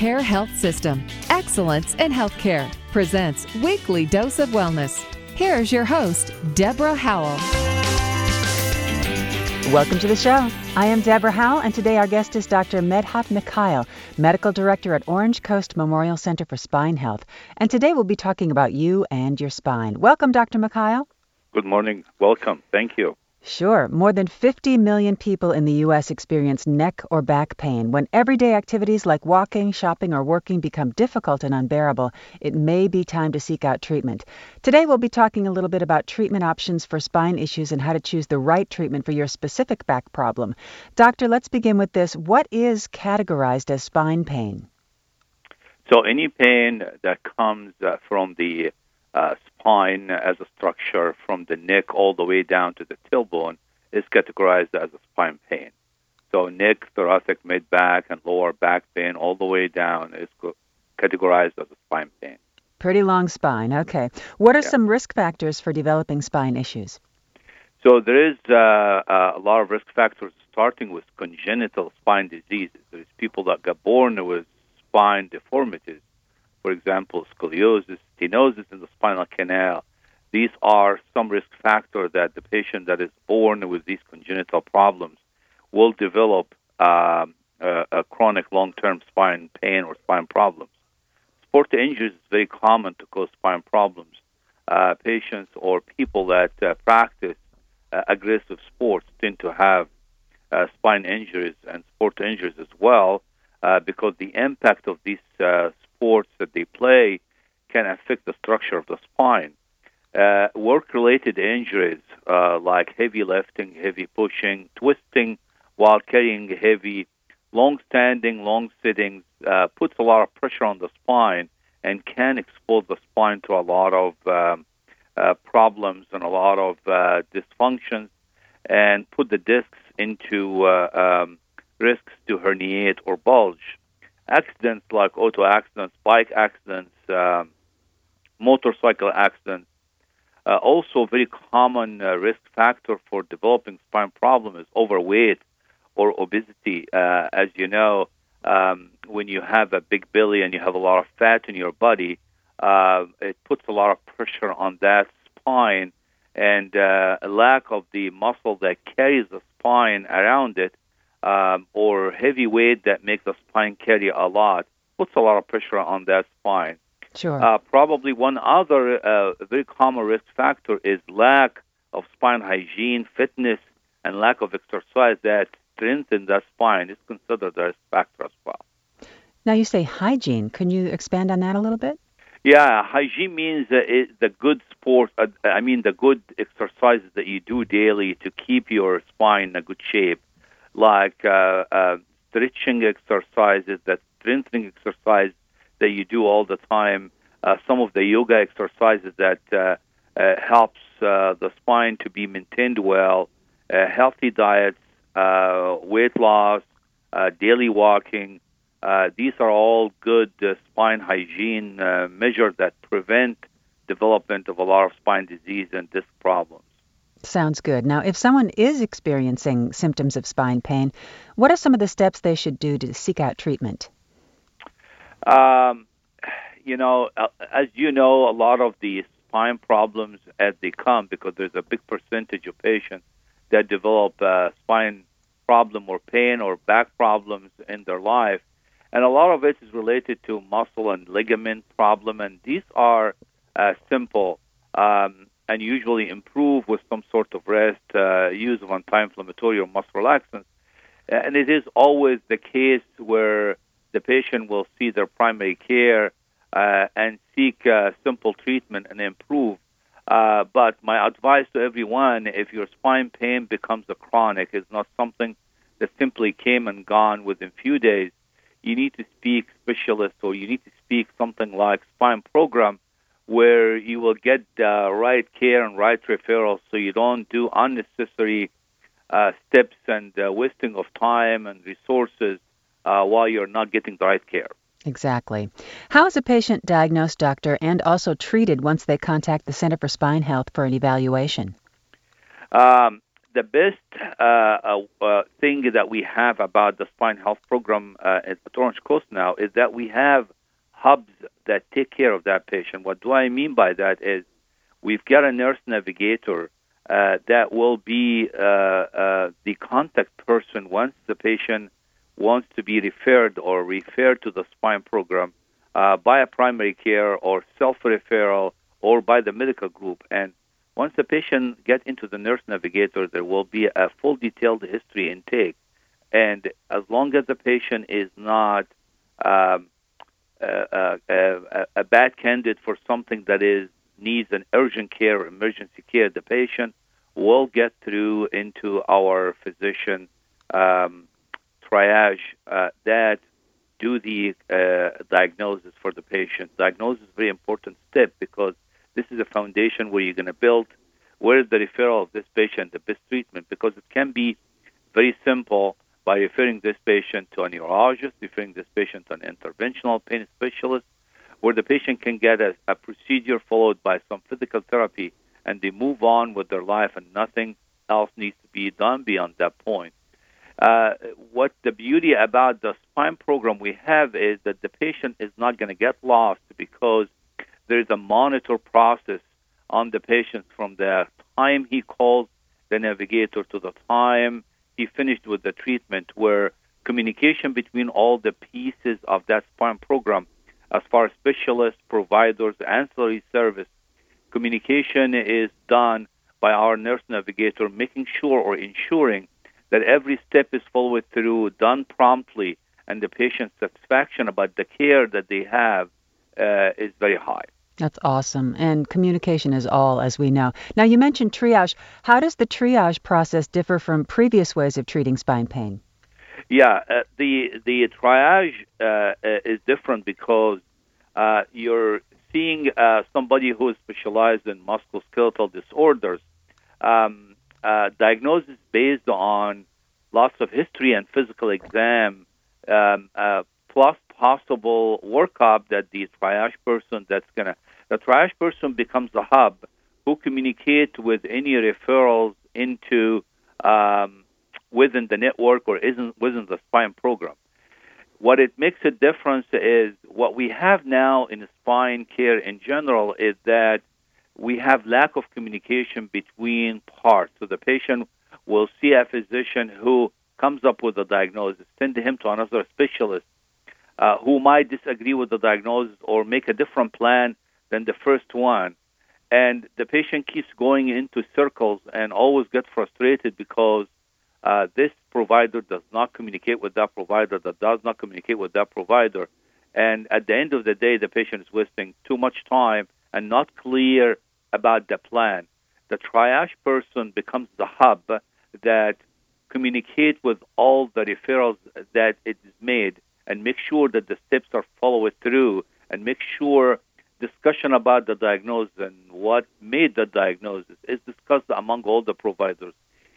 Care Health System. Excellence in Healthcare presents Weekly Dose of Wellness. Here's your host, Deborah Howell. Welcome to the show. I am Deborah Howell, and today our guest is Dr. Medhat Mikhail, Medical Director at Orange Coast Memorial Center for Spine Health. And today we'll be talking about you and your spine. Welcome, Dr. Mikhail. Good morning. Welcome. Thank you. Sure. More than 50 million people in the U.S. experience neck or back pain. When everyday activities like walking, shopping, or working become difficult and unbearable, it may be time to seek out treatment. Today, we'll be talking a little bit about treatment options for spine issues and how to choose the right treatment for your specific back problem. Doctor, let's begin with this. What is categorized as spine pain? So, any pain that comes uh, from the uh, spine as a structure from the neck all the way down to the tailbone is categorized as a spine pain. So neck, thoracic, mid back, and lower back pain all the way down is categorized as a spine pain. Pretty long spine. Okay. What are yeah. some risk factors for developing spine issues? So there is uh, uh, a lot of risk factors, starting with congenital spine diseases. There's people that get born with spine deformities for example, scoliosis, stenosis in the spinal canal. These are some risk factors that the patient that is born with these congenital problems will develop um, a, chronic long-term spine pain or spine problems. Sport injuries is very common to cause spine problems. Uh, patients or people that uh, practice uh, aggressive sports tend to have uh, spine injuries and sport injuries as well uh, because the impact of these uh, sports that they play can affect the structure of the spine. Uh, work related injuries uh, like heavy lifting, heavy pushing, twisting while carrying heavy, long standing, long sittings uh, puts a lot of pressure on the spine and can expose the spine to a lot of um, uh, problems and a lot of uh, dysfunctions and put the discs into uh, um, risks to herniate or bulge accidents like auto accidents, bike accidents, um, motorcycle accidents. Uh, also, very common uh, risk factor for developing spine problem is overweight or obesity. Uh, as you know, um, when you have a big belly and you have a lot of fat in your body, uh, it puts a lot of pressure on that spine, and uh, a lack of the muscle that carries the spine around it um, or heavy weight that makes the spine carry a lot puts a lot of pressure on that spine. Sure. Uh, probably one other uh, very common risk factor is lack of spine hygiene, fitness, and lack of exercise that strengthens the spine is considered a risk factor as well. Now you say hygiene. Can you expand on that a little bit? Yeah, hygiene means uh, the good sport. Uh, I mean, the good exercises that you do daily to keep your spine in a good shape like uh, uh, stretching exercises, that strengthening exercise that you do all the time, uh, some of the yoga exercises that uh, uh, helps uh, the spine to be maintained well, uh, healthy diets, uh, weight loss, uh, daily walking. Uh, these are all good uh, spine hygiene uh, measures that prevent development of a lot of spine disease and disc problems. Sounds good. Now, if someone is experiencing symptoms of spine pain, what are some of the steps they should do to seek out treatment? Um, you know, uh, as you know, a lot of the spine problems as they come, because there's a big percentage of patients that develop a spine problem or pain or back problems in their life, and a lot of it is related to muscle and ligament problem, and these are uh, simple. Um, and usually improve with some sort of rest, uh, use of anti-inflammatory or muscle relaxants. And it is always the case where the patient will see their primary care uh, and seek uh, simple treatment and improve. Uh, but my advice to everyone, if your spine pain becomes a chronic, is not something that simply came and gone within few days. You need to speak specialist or you need to speak something like spine program where you will get the right care and right referrals so you don't do unnecessary uh, steps and uh, wasting of time and resources uh, while you're not getting the right care. Exactly. How is a patient diagnosed, doctor, and also treated once they contact the Center for Spine Health for an evaluation? Um, the best uh, uh, uh, thing that we have about the spine health program uh, at Orange Coast now is that we have hubs that take care of that patient. What do I mean by that is we've got a nurse navigator uh, that will be uh, uh, the contact person once the patient wants to be referred or referred to the spine program uh, by a primary care or self referral or by the medical group. And once the patient gets into the nurse navigator, there will be a full detailed history intake. And as long as the patient is not um, uh, uh, a bad candidate for something that is needs an urgent care emergency care, the patient will get through into our physician um, triage uh, that do the uh, diagnosis for the patient. Diagnosis is a very important step because this is a foundation where you're going to build where is the referral of this patient, the best treatment, because it can be very simple by referring this patient to a neurologist, referring this patient to an interventional pain specialist, where the patient can get a, a procedure followed by some physical therapy and they move on with their life and nothing else needs to be done beyond that point. Uh, what the beauty about the spine program we have is that the patient is not going to get lost because there is a monitor process on the patient from the time he calls the navigator to the time he finished with the treatment, where communication between all the pieces of that spine program, as far as specialists, providers, ancillary service, communication is done by our nurse navigator, making sure or ensuring that every step is followed through, done promptly, and the patient's satisfaction about the care that they have uh, is very high. That's awesome. And communication is all, as we know. Now, you mentioned triage. How does the triage process differ from previous ways of treating spine pain? Yeah, uh, the the triage uh, uh is different because uh, you're seeing uh, somebody who is specialized in musculoskeletal disorders. Um, uh, diagnosis based on lots of history and physical exam, um, plus possible workup that the triage person that's going to the triage person becomes the hub who communicate with any referrals into um, within the network or isn't within the spine program. What it makes a difference is what we have now in spine care in general is that we have lack of communication between parts. So the patient will see a physician who comes up with a diagnosis, send him to another specialist uh, who might disagree with the diagnosis or make a different plan than the first one. And the patient keeps going into circles and always get frustrated because uh, this provider does not communicate with that provider, that does not communicate with that provider. And at the end of the day, the patient is wasting too much time and not clear about the plan. The triage person becomes the hub that communicate with all the referrals that it is made and make sure that the steps are followed through and make sure discussion about the diagnosis and what made the diagnosis is discussed among all the providers.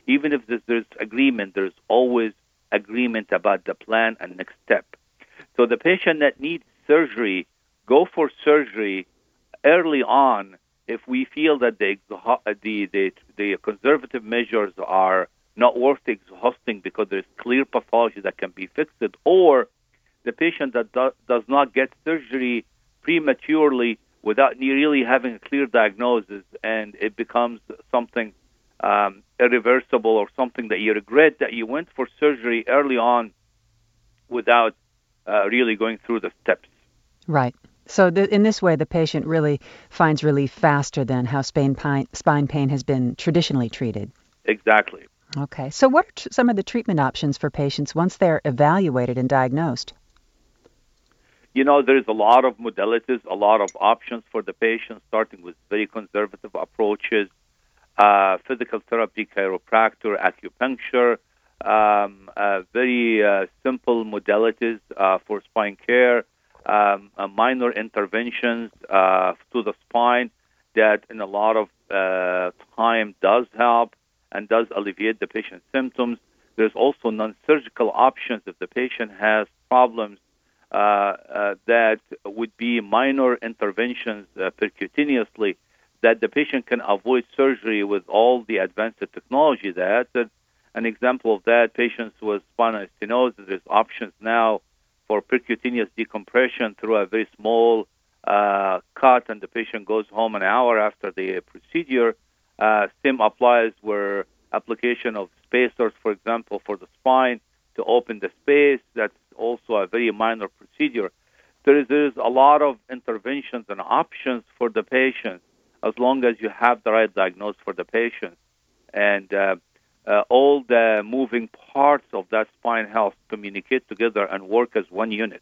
Even if there's agreement, there's always agreement about the plan and next step. So the patient that needs surgery, go for surgery early on if we feel that the, the, the, the conservative measures are not worth exhausting because there's clear pathology that can be fixed, or the patient that do, does not get surgery prematurely without really having a clear diagnosis, and it becomes something um, irreversible or something that you regret that you went for surgery early on without uh, really going through the steps. Right. So the, in this way, the patient really finds relief faster than how spine pain, spine pain has been traditionally treated. Exactly. Okay. So what are t- some of the treatment options for patients once they're evaluated and diagnosed? You know, there's a lot of modalities, a lot of options for the patient, starting with very conservative approaches, uh, physical therapy, chiropractor, acupuncture, um, uh, very uh, simple modalities uh, for spine care, um, uh, minor interventions uh, to the spine that in a lot of time does help and does alleviate the patient's symptoms. There's also non-surgical options if the patient has problems that would be minor interventions uh, percutaneously that the patient can avoid surgery with all the advanced technology that. An example of that, patients with spinal stenosis, there's options now for percutaneous decompression through a very small uh, cut, and the patient goes home an hour after the procedure. Uh, same applies where application of spacers, for example, for the spine to open the space. That's also a very minor procedure. There is, there is a lot of interventions and options for the patient as long as you have the right diagnosis for the patient. And uh, uh, all the moving parts of that spine health communicate together and work as one unit.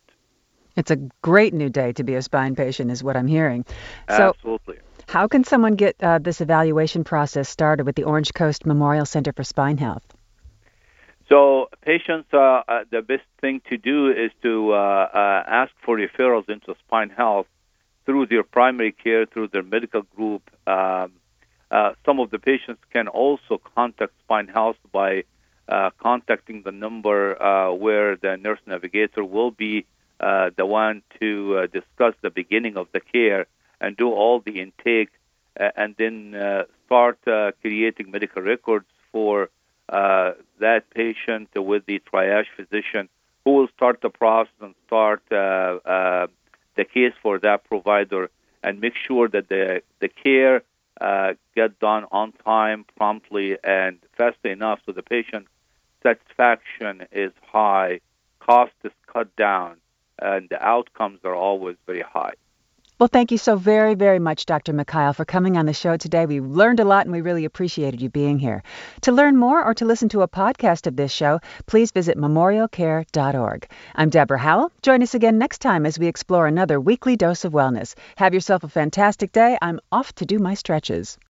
It's a great new day to be a spine patient, is what I'm hearing. So, Absolutely. How can someone get uh, this evaluation process started with the Orange Coast Memorial Center for Spine Health? So, patients, uh, uh, the best thing to do is to uh, uh, ask for referrals into spine health through their primary care, through their medical group. Um, uh, some of the patients can also contact Spine Health by contacting the number where the nurse navigator will be the one to discuss the beginning of the care and do all the intake, and then start creating medical records for uh, that patient with the triage physician who will start the process and start uh, uh, the case for that provider and make sure that the, the care uh, get done on time, promptly, and fast enough so the patient satisfaction is high, cost is cut down, and the outcomes are always very high. Well, thank you so very, very much, Dr. Mikhail, for coming on the show today. We learned a lot and we really appreciated you being here. To learn more or to listen to a podcast of this show, please visit memorialcare.org. I'm Deborah Howell. Join us again next time as we explore another weekly dose of wellness. Have yourself a fantastic day. I'm off to do my stretches.